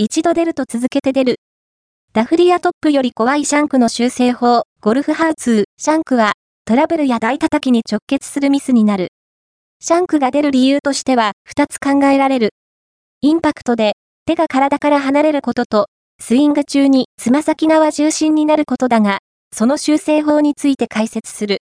一度出ると続けて出る。ダフリやトップより怖いシャンクの修正法、ゴルフハウツー、シャンクは、トラブルや大叩きに直結するミスになる。シャンクが出る理由としては、二つ考えられる。インパクトで、手が体から離れることと、スイング中につま先側重心になることだが、その修正法について解説する。